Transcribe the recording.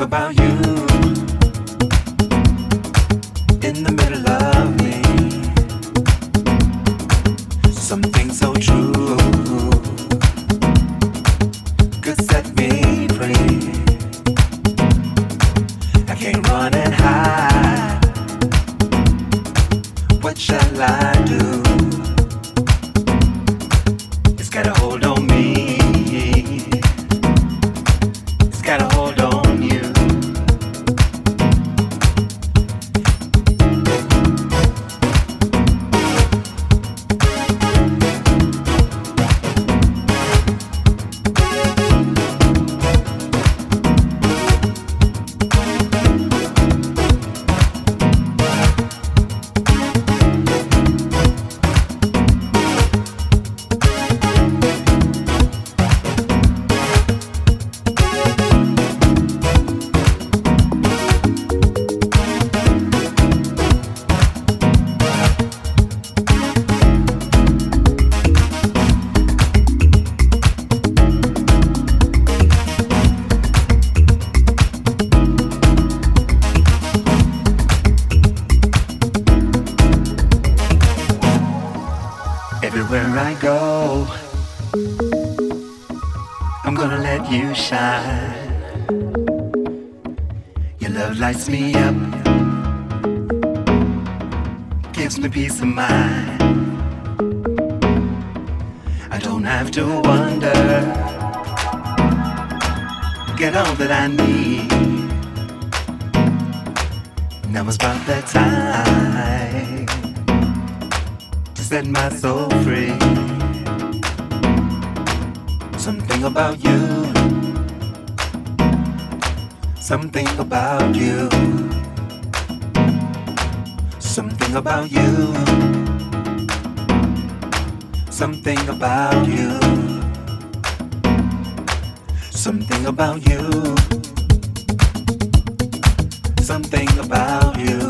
about you. I don't have to wonder. Get all that I need. Now it's about that time to set my soul free. Something about you. Something about you. Something about you. Something about you. Something about you. Something about you.